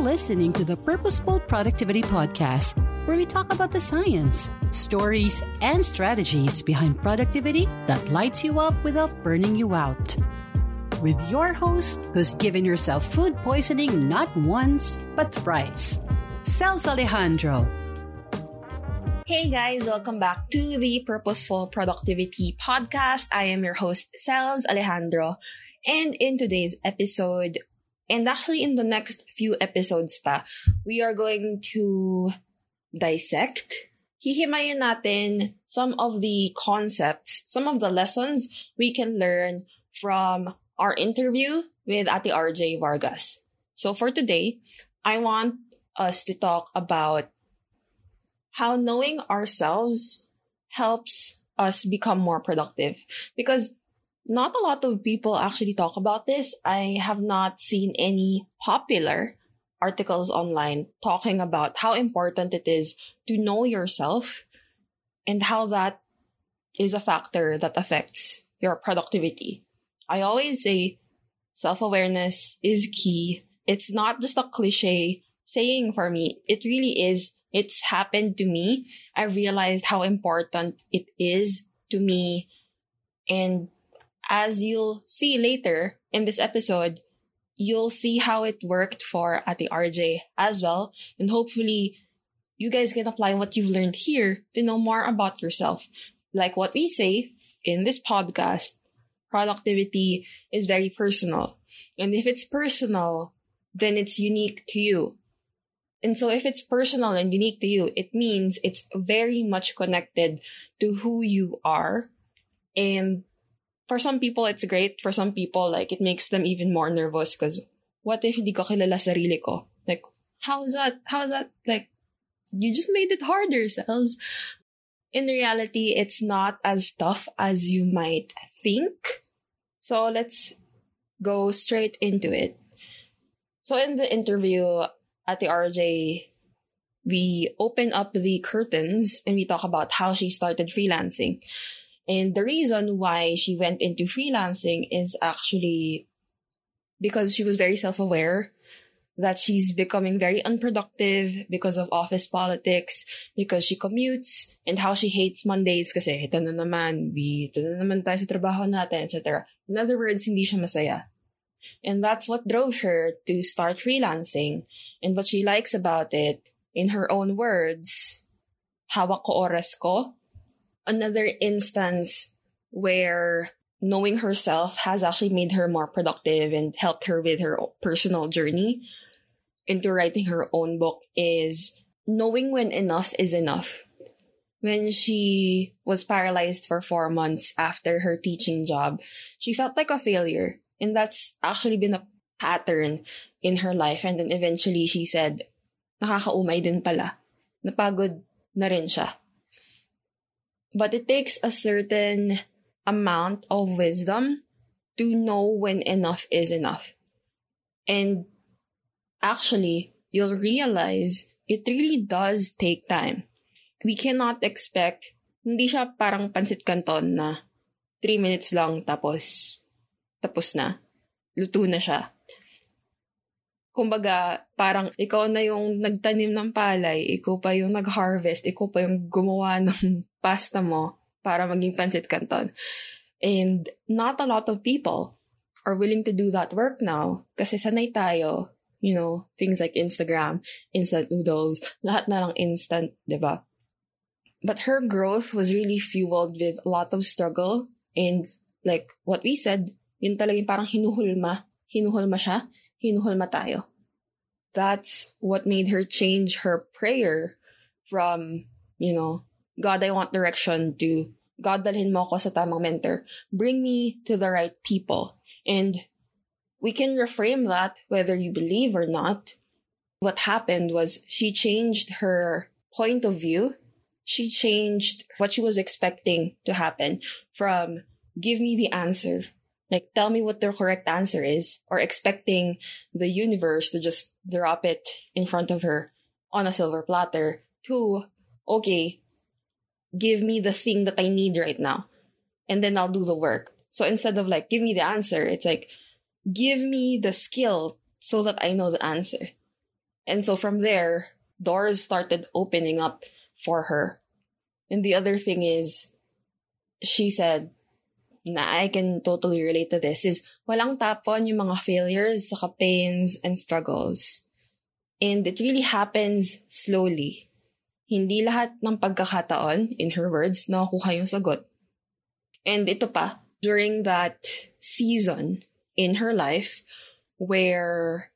listening to the Purposeful Productivity Podcast, where we talk about the science, stories, and strategies behind productivity that lights you up without burning you out. With your host, who's given yourself food poisoning not once, but thrice, Cels Alejandro. Hey guys, welcome back to the Purposeful Productivity Podcast. I am your host, Cels Alejandro. And in today's episode, and actually in the next few episodes pa, we are going to dissect, hihimayin natin some of the concepts, some of the lessons we can learn from our interview with Ate RJ Vargas. So for today, I want us to talk about how knowing ourselves helps us become more productive. Because not a lot of people actually talk about this. I have not seen any popular articles online talking about how important it is to know yourself and how that is a factor that affects your productivity. I always say self awareness is key. It's not just a cliche saying for me. It really is. It's happened to me. I realized how important it is to me and as you'll see later in this episode, you'll see how it worked for Ate RJ as well. And hopefully, you guys can apply what you've learned here to know more about yourself. Like what we say in this podcast, productivity is very personal. And if it's personal, then it's unique to you. And so if it's personal and unique to you, it means it's very much connected to who you are and for some people, it's great. For some people, like, it makes them even more nervous because what if hindi ko kilala sarili ko? Like, how's that? How's that? Like, you just made it harder, Cels. In reality, it's not as tough as you might think. So let's go straight into it. So in the interview Ate RJ, we open up the curtains and we talk about how she started freelancing. And the reason why she went into freelancing is actually because she was very self aware that she's becoming very unproductive because of office politics, because she commutes, and how she hates Mondays kasi ito na naman, we, ito na naman tayo sa trabaho natin, etc. In other words, hindi siya masaya. And that's what drove her to start freelancing. And what she likes about it, in her own words, hawak ko oras ko, another instance where knowing herself has actually made her more productive and helped her with her personal journey into writing her own book is knowing when enough is enough. When she was paralyzed for four months after her teaching job, she felt like a failure. And that's actually been a pattern in her life. And then eventually she said, nakakaumay din pala. Napagod na rin siya. But it takes a certain amount of wisdom to know when enough is enough. And actually, you'll realize it really does take time. We cannot expect, hindi siya parang pansit canton na 3 minutes lang tapos, tapos na. Luto na siya. Kumbaga, parang ikaw na yung nagtanim ng palay, ikaw pa yung nag-harvest, ikaw pa yung gumawa ng pasta mo para maging pancit canton. And not a lot of people are willing to do that work now kasi sanay tayo, you know, things like Instagram, instant noodles, lahat na lang instant, di ba? But her growth was really fueled with a lot of struggle and like what we said, yun talaga yung parang hinuhulma. Hinuhulma siya, hinuhulma tayo. That's what made her change her prayer from, you know, God, I want direction to God, dalhin mo ako sa tamang mentor. Bring me to the right people. And we can reframe that whether you believe or not. What happened was she changed her point of view. She changed what she was expecting to happen from give me the answer. Like tell me what the correct answer is or expecting the universe to just drop it in front of her on a silver platter to okay, give me the thing that I need right now. And then I'll do the work. So instead of like, give me the answer, it's like, give me the skill so that I know the answer. And so from there, doors started opening up for her. And the other thing is, she said, na I can totally relate to this is walang tapon yung mga failures, saka pains, and struggles. And it really happens slowly. Hindi lahat ng pagkakataon, in her words, nakukuha yung sagot. And ito pa, during that season in her life where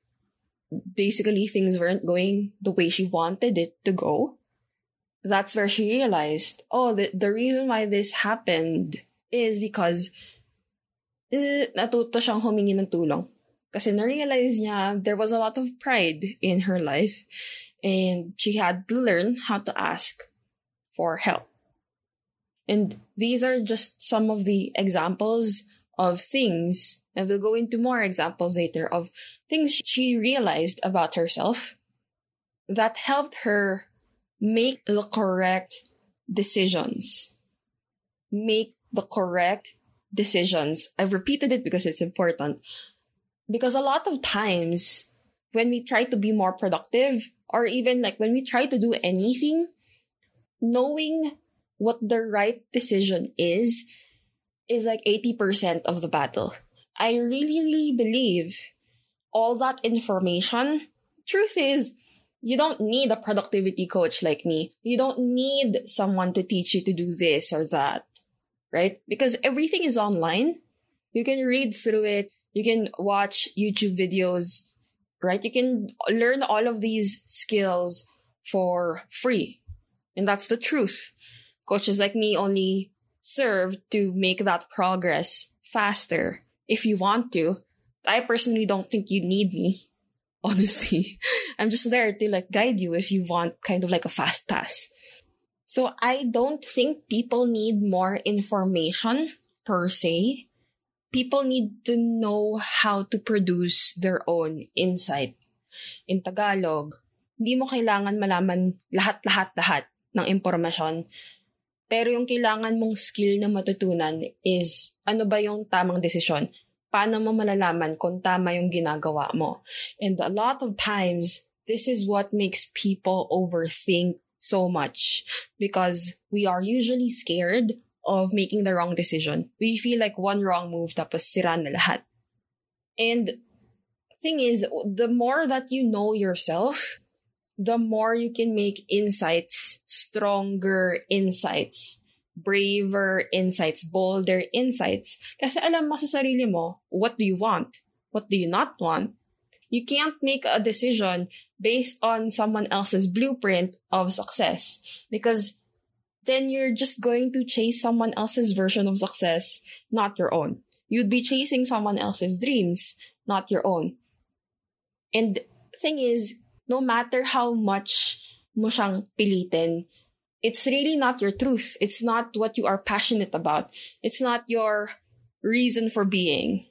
basically things weren't going the way she wanted it to go, that's where she realized, oh, the, the reason why this happened is because uh, natuto siyang humingi ng tulong. Kasi na-realize niya there was a lot of pride in her life and she had to learn how to ask for help. And these are just some of the examples of things, and we'll go into more examples later of things she realized about herself that helped her make the correct decisions. Make the correct decisions. I've repeated it because it's important. Because a lot of times when we try to be more productive, or even like when we try to do anything, knowing what the right decision is, is like 80% of the battle. I really, really believe all that information. Truth is, you don't need a productivity coach like me. You don't need someone to teach you to do this or that right? Because everything is online. You can read through it. You can watch YouTube videos, right? You can learn all of these skills for free. And that's the truth. Coaches like me only serve to make that progress faster if you want to. I personally don't think you need me. Honestly, I'm just there to like guide you if you want kind of like a fast pass. So I don't think people need more information per se. People need to know how to produce their own insight. In Tagalog, hindi mo kailangan malaman lahat-lahat-lahat ng impormasyon. Pero yung kailangan mong skill na matutunan is ano ba yung tamang desisyon? Paano mo malalaman kung tama yung ginagawa mo? And a lot of times, this is what makes people overthink so much because we are usually scared of making the wrong decision. We feel like one wrong move tapos sira na lahat. And thing is, the more that you know yourself, the more you can make insights, stronger insights, braver insights, bolder insights. Kasi alam mo sa sarili mo, what do you want? What do you not want? You can't make a decision based on someone else's blueprint of success because then you're just going to chase someone else's version of success, not your own. You'd be chasing someone else's dreams, not your own. And thing is, no matter how much mo siyang pilitin, it's really not your truth. It's not what you are passionate about. It's not your reason for being.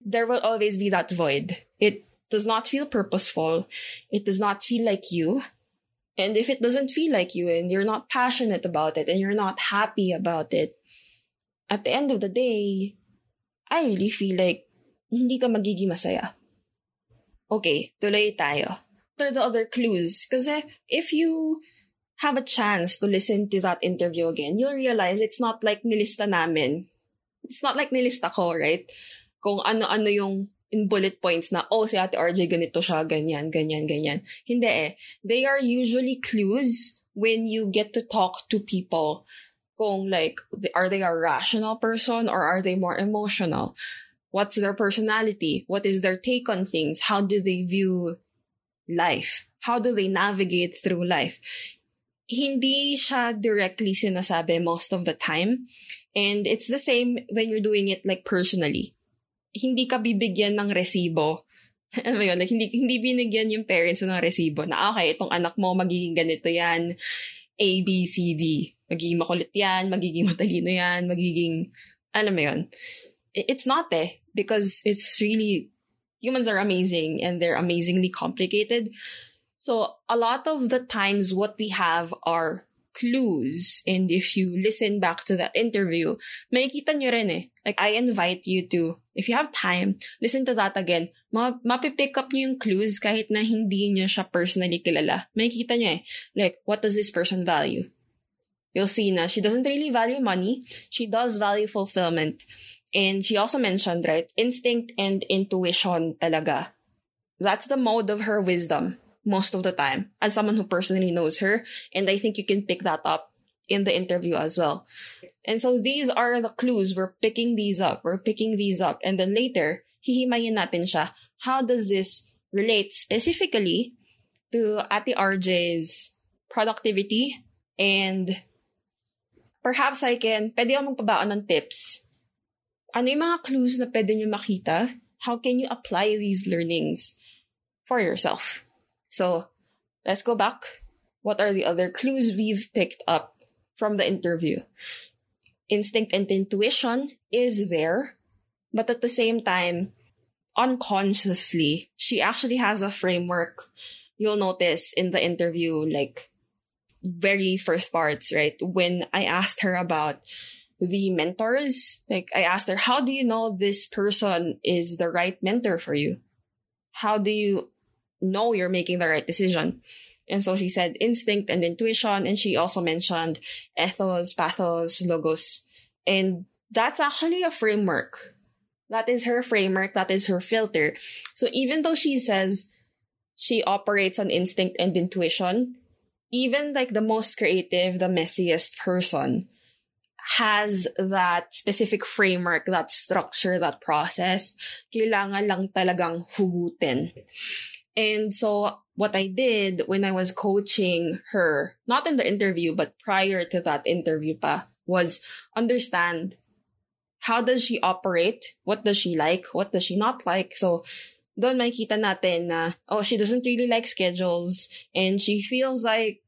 There will always be that void. It does not feel purposeful. It does not feel like you. And if it doesn't feel like you and you're not passionate about it and you're not happy about it, at the end of the day, I really feel like hindi ka magiging masaya. Okay, tuloy tayo. What are the other clues? Kasi if you have a chance to listen to that interview again, you'll realize it's not like nilista namin. It's not like nilista ko, right? Kung ano-ano yung in bullet points na, oh, si Ate RJ ganito siya, ganyan, ganyan, ganyan. Hindi eh. They are usually clues when you get to talk to people kung like, are they a rational person or are they more emotional? What's their personality? What is their take on things? How do they view life? How do they navigate through life? Hindi siya directly sinasabi most of the time. And it's the same when you're doing it like personally hindi ka bibigyan ng resibo. ano yun? Like, hindi, hindi binigyan yung parents mo ng resibo na, okay, itong anak mo magiging ganito yan, A, B, C, D. Magiging makulit yan, magiging matalino yan, magiging, alam mo yun. It's not eh, because it's really, humans are amazing and they're amazingly complicated. So a lot of the times what we have are clues and if you listen back to that interview, makikita nyo rin eh. Like, I invite you to, if you have time, listen to that again. Ma mapipick up nyo yung clues kahit na hindi nyo siya personally kilala. Makikita nyo eh. Like, what does this person value? You'll see na she doesn't really value money. She does value fulfillment. And she also mentioned, right, instinct and intuition talaga. That's the mode of her wisdom most of the time as someone who personally knows her. And I think you can pick that up in the interview as well. And so these are the clues. We're picking these up. We're picking these up. And then later, hihimayin natin siya. How does this relate specifically to Ate RJ's productivity and perhaps I can, pwede ako magpabaon ng tips. Ano yung mga clues na pwede nyo makita? How can you apply these learnings for yourself? So let's go back. What are the other clues we've picked up from the interview? Instinct and intuition is there, but at the same time, unconsciously, she actually has a framework. You'll notice in the interview, like very first parts, right? When I asked her about the mentors, like I asked her, how do you know this person is the right mentor for you? How do you know you're making the right decision. And so she said instinct and intuition. And she also mentioned ethos, pathos, logos. And that's actually a framework. That is her framework. That is her filter. So even though she says she operates on instinct and intuition, even like the most creative, the messiest person has that specific framework, that structure, that process. Kailangan lang talagang hugutin. And so what I did when I was coaching her, not in the interview, but prior to that interview pa, was understand how does she operate? What does she like? What does she not like? So doon makikita natin na, oh, she doesn't really like schedules and she feels like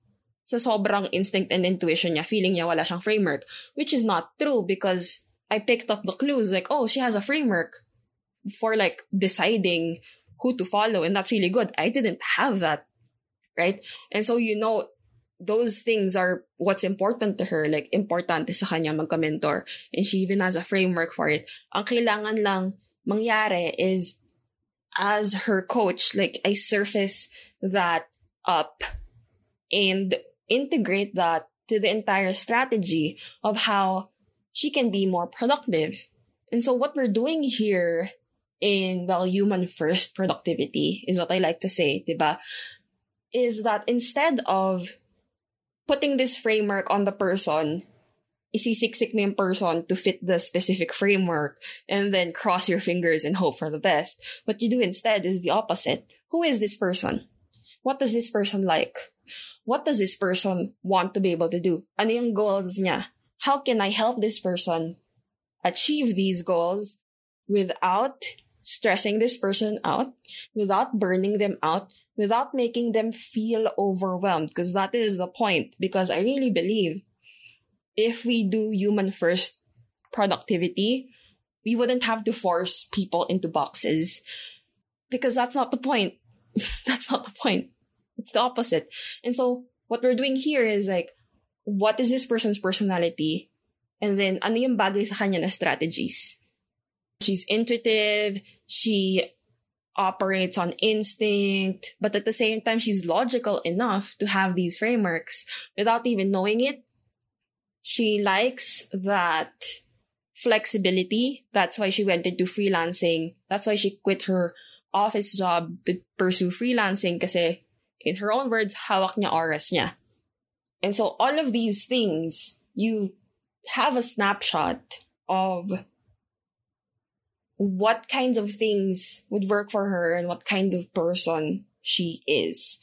sa sobrang instinct and intuition niya, feeling niya wala siyang framework, which is not true because I picked up the clues like, oh, she has a framework for like deciding who to follow. And that's really good. I didn't have that. Right. And so, you know, those things are what's important to her. Like, importante sa kanya magka-mentor. And she even has a framework for it. Ang kailangan lang mangyari is as her coach, like, I surface that up and integrate that to the entire strategy of how she can be more productive. And so what we're doing here in, well, human first productivity is what I like to say, diba? Is that instead of putting this framework on the person, isisiksik mo yung person to fit the specific framework and then cross your fingers and hope for the best. What you do instead is the opposite. Who is this person? What does this person like? What does this person want to be able to do? Ano yung goals niya? How can I help this person achieve these goals without stressing this person out, without burning them out, without making them feel overwhelmed. Because that is the point. Because I really believe if we do human first productivity, we wouldn't have to force people into boxes. Because that's not the point. that's not the point. It's the opposite. And so what we're doing here is like, what is this person's personality? And then, ano yung bagay sa kanya na strategies? She's intuitive. She operates on instinct, but at the same time, she's logical enough to have these frameworks without even knowing it. She likes that flexibility. That's why she went into freelancing. That's why she quit her office job to pursue freelancing kasi in her own words, hawak niya oras niya. And so all of these things, you have a snapshot of what kinds of things would work for her and what kind of person she is.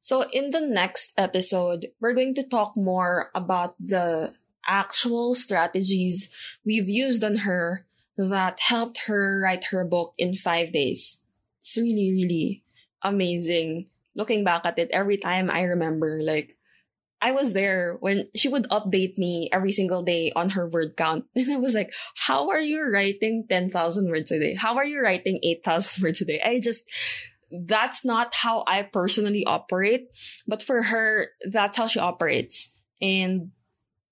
So in the next episode, we're going to talk more about the actual strategies we've used on her that helped her write her book in five days. It's really, really amazing. Looking back at it, every time I remember, like, I was there when she would update me every single day on her word count. And I was like, how are you writing 10,000 words a day? How are you writing 8,000 words a day? I just, that's not how I personally operate, but for her, that's how she operates. And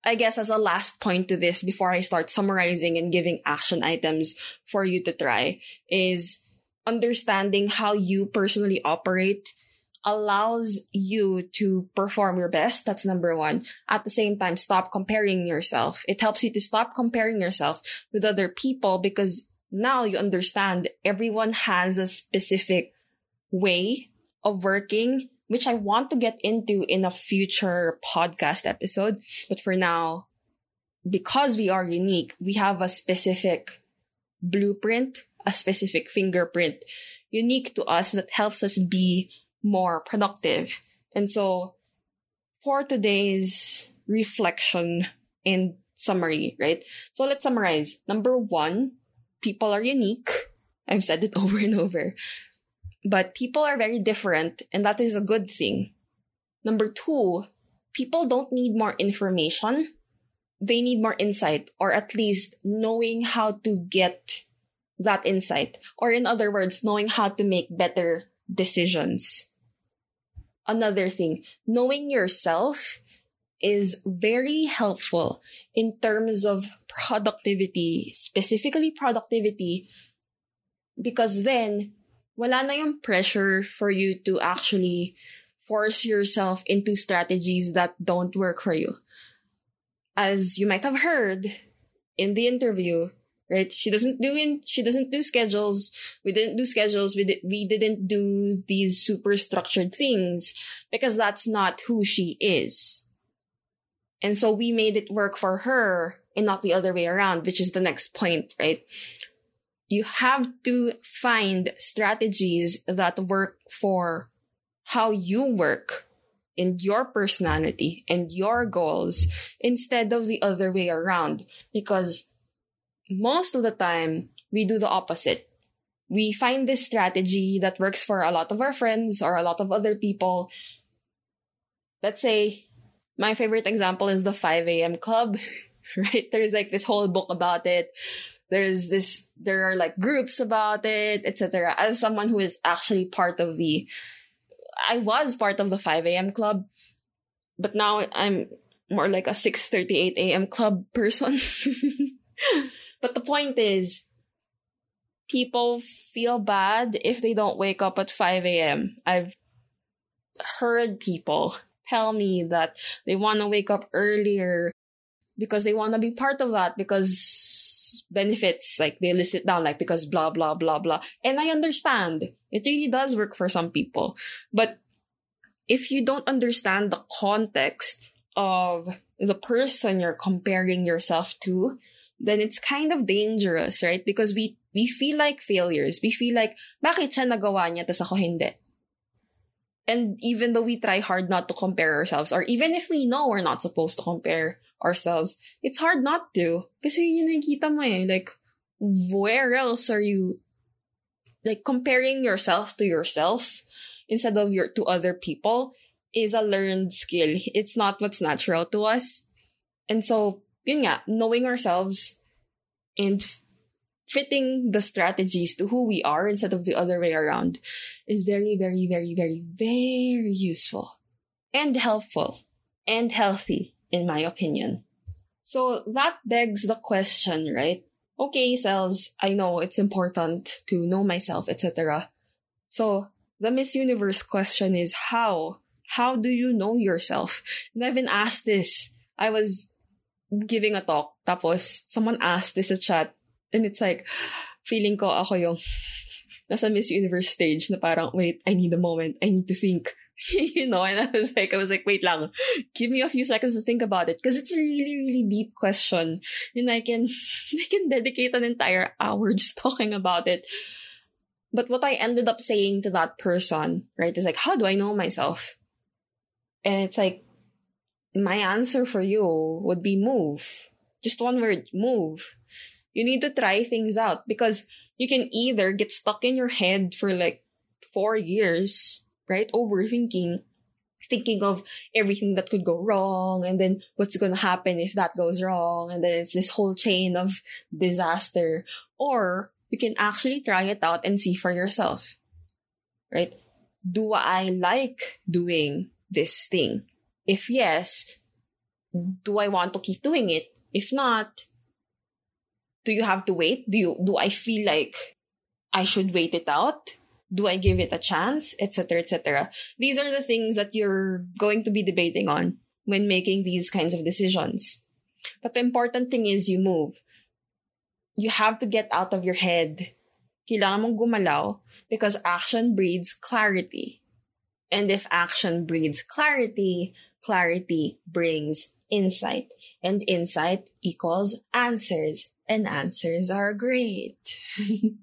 I guess as a last point to this before I start summarizing and giving action items for you to try is understanding how you personally operate allows you to perform your best. That's number one. At the same time, stop comparing yourself. It helps you to stop comparing yourself with other people because now you understand everyone has a specific way of working, which I want to get into in a future podcast episode. But for now, because we are unique, we have a specific blueprint, a specific fingerprint unique to us that helps us be more productive. And so for today's reflection and summary, right? So let's summarize. Number one, people are unique. I've said it over and over. But people are very different, and that is a good thing. Number two, people don't need more information. They need more insight, or at least knowing how to get that insight. Or in other words, knowing how to make better decisions. Another thing, knowing yourself is very helpful in terms of productivity, specifically productivity, because then wala na yung pressure for you to actually force yourself into strategies that don't work for you. As you might have heard in the interview, right? She doesn't do in, she doesn't do schedules. We didn't do schedules. We did, we didn't do these super structured things because that's not who she is. And so we made it work for her and not the other way around, which is the next point, right? you have to find strategies that work for how you work in your personality and your goals instead of the other way around. Because most of the time, we do the opposite. We find this strategy that works for a lot of our friends or a lot of other people. Let's say my favorite example is the 5 a.m. club, right? There's like this whole book about it there's this there are like groups about it etc as someone who is actually part of the i was part of the 5 a.m club but now i'm more like a 6:38 a.m. club person. but the point is people feel bad if they don't wake up at 5 a.m. I've heard people tell me that they want to wake up earlier because they want to be part of that because benefits, like they list it down, like because blah, blah, blah, blah. And I understand it really does work for some people. But if you don't understand the context of the person you're comparing yourself to, then it's kind of dangerous, right? Because we we feel like failures. We feel like, bakit siya nagawa niya, tas ako hindi? And even though we try hard not to compare ourselves, or even if we know we're not supposed to compare ourselves, it's hard not to. Kasi yun nakikita mo eh. Like, where else are you, like, comparing yourself to yourself instead of your, to other people is a learned skill. It's not what's natural to us. And so, yun nga, knowing ourselves and fitting the strategies to who we are instead of the other way around is very, very, very, very, very useful and helpful and healthy in my opinion. So that begs the question, right? Okay, Cels, I know it's important to know myself, etc. So the Miss Universe question is how? How do you know yourself? And I've been asked this. I was giving a talk, tapos someone asked this a chat, and it's like, feeling ko ako yung nasa Miss Universe stage na parang, wait, I need a moment. I need to think. you know, and I was like, I was like, wait lang, give me a few seconds to think about it because it's a really, really deep question. And I can, I can dedicate an entire hour just talking about it. But what I ended up saying to that person, right, is like, how do I know myself? And it's like, my answer for you would be move. Just one word, move. You need to try things out because you can either get stuck in your head for like four years right? Overthinking, thinking of everything that could go wrong and then what's going to happen if that goes wrong. And then it's this whole chain of disaster. Or you can actually try it out and see for yourself. right? Do I like doing this thing? If yes, do I want to keep doing it? If not, do you have to wait? Do you do I feel like I should wait it out? Do I give it a chance? Etc. etc. These are the things that you're going to be debating on when making these kinds of decisions. But the important thing is you move. You have to get out of your head. Kailangan mong gumalaw because action breeds clarity. And if action breeds clarity, clarity brings insight. And insight equals answers. And answers are great.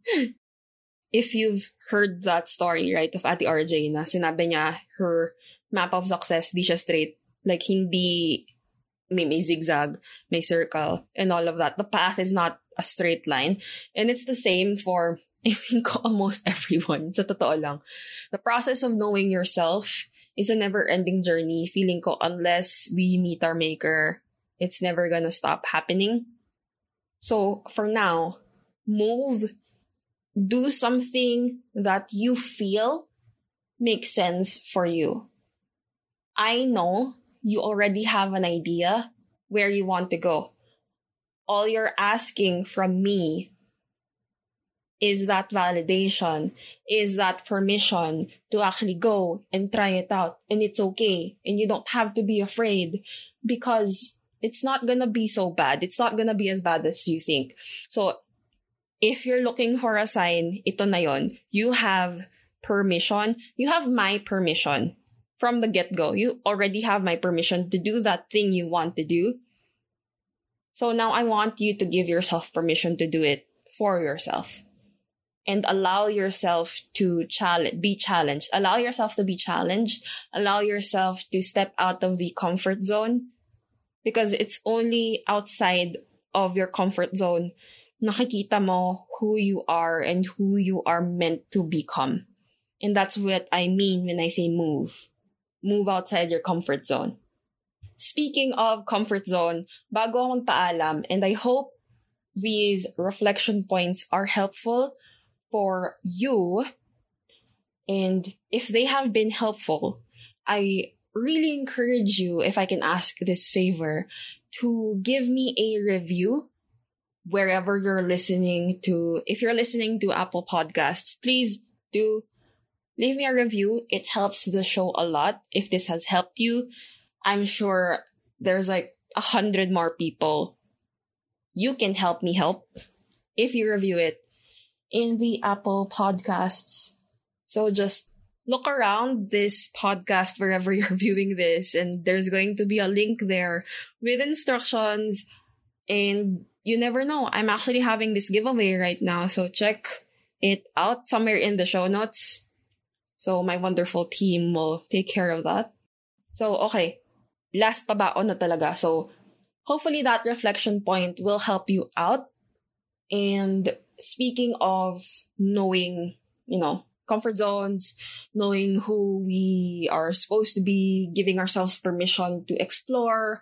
if you've heard that story, right, of Ate RJ na sinabi niya her map of success, di siya straight. Like, hindi may, may zigzag, may circle, and all of that. The path is not a straight line. And it's the same for, I think, almost everyone. Sa totoo lang. The process of knowing yourself is a never-ending journey. Feeling ko, unless we meet our maker, it's never gonna stop happening. So, for now, move do something that you feel makes sense for you. I know you already have an idea where you want to go. All you're asking from me is that validation, is that permission to actually go and try it out. And it's okay. And you don't have to be afraid because it's not gonna be so bad. It's not gonna be as bad as you think. So if you're looking for a sign, ito na yon. You have permission. You have my permission from the get-go. You already have my permission to do that thing you want to do. So now I want you to give yourself permission to do it for yourself and allow yourself to challenge, be challenged. Allow yourself to be challenged. Allow yourself to step out of the comfort zone because it's only outside of your comfort zone nakikita mo who you are and who you are meant to become. And that's what I mean when I say move. Move outside your comfort zone. Speaking of comfort zone, bago akong paalam, and I hope these reflection points are helpful for you. And if they have been helpful, I really encourage you, if I can ask this favor, to give me a review wherever you're listening to. If you're listening to Apple Podcasts, please do leave me a review. It helps the show a lot. If this has helped you, I'm sure there's like a hundred more people you can help me help if you review it in the Apple Podcasts. So just look around this podcast wherever you're viewing this, and there's going to be a link there with instructions and you never know. I'm actually having this giveaway right now. So check it out somewhere in the show notes. So my wonderful team will take care of that. So, okay. Last pabao na talaga. So, hopefully that reflection point will help you out. And speaking of knowing, you know, comfort zones, knowing who we are supposed to be, giving ourselves permission to explore,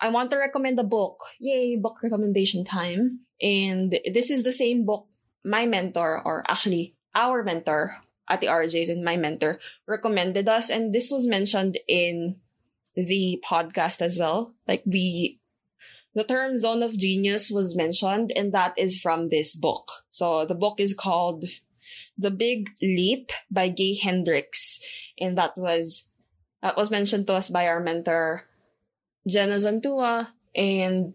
I want to recommend a book. Yay, book recommendation time. And this is the same book my mentor, or actually our mentor Ate RJ's and my mentor recommended us. And this was mentioned in the podcast as well. Like the the term zone of genius was mentioned, and that is from this book. So the book is called The Big Leap by Gay Hendricks. And that was that was mentioned to us by our mentor Jenna Zantua, and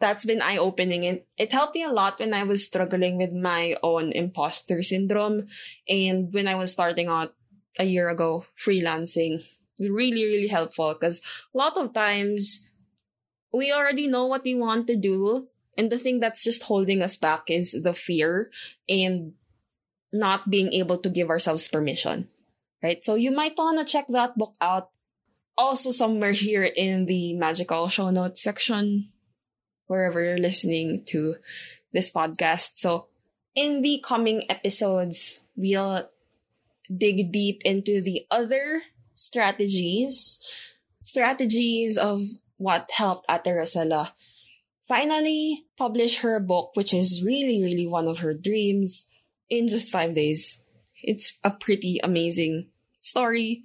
that's been eye opening. And it helped me a lot when I was struggling with my own imposter syndrome. And when I was starting out a year ago, freelancing, really, really helpful because a lot of times we already know what we want to do. And the thing that's just holding us back is the fear and not being able to give ourselves permission. Right. So you might want to check that book out also somewhere here in the magical show notes section, wherever you're listening to this podcast. So, in the coming episodes, we'll dig deep into the other strategies, strategies of what helped Ate Rosella finally publish her book, which is really, really one of her dreams, in just five days. It's a pretty amazing story.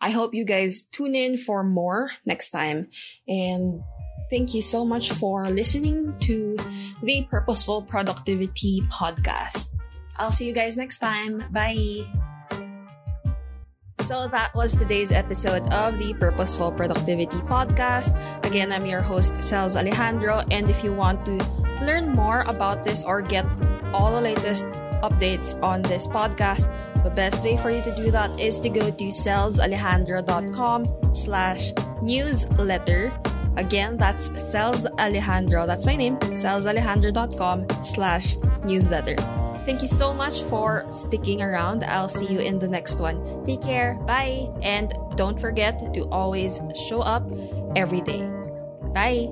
I hope you guys tune in for more next time. And thank you so much for listening to the Purposeful Productivity Podcast. I'll see you guys next time. Bye. So that was today's episode of the Purposeful Productivity Podcast. Again, I'm your host, Cels Alejandro. And if you want to learn more about this or get all the latest updates on this podcast, the best way for you to do that is to go to celsalejandro.com slash newsletter. Again, that's Cels Alejandro. That's my name, celsalejandro.com slash newsletter. Thank you so much for sticking around. I'll see you in the next one. Take care. Bye. And don't forget to always show up every day. Bye.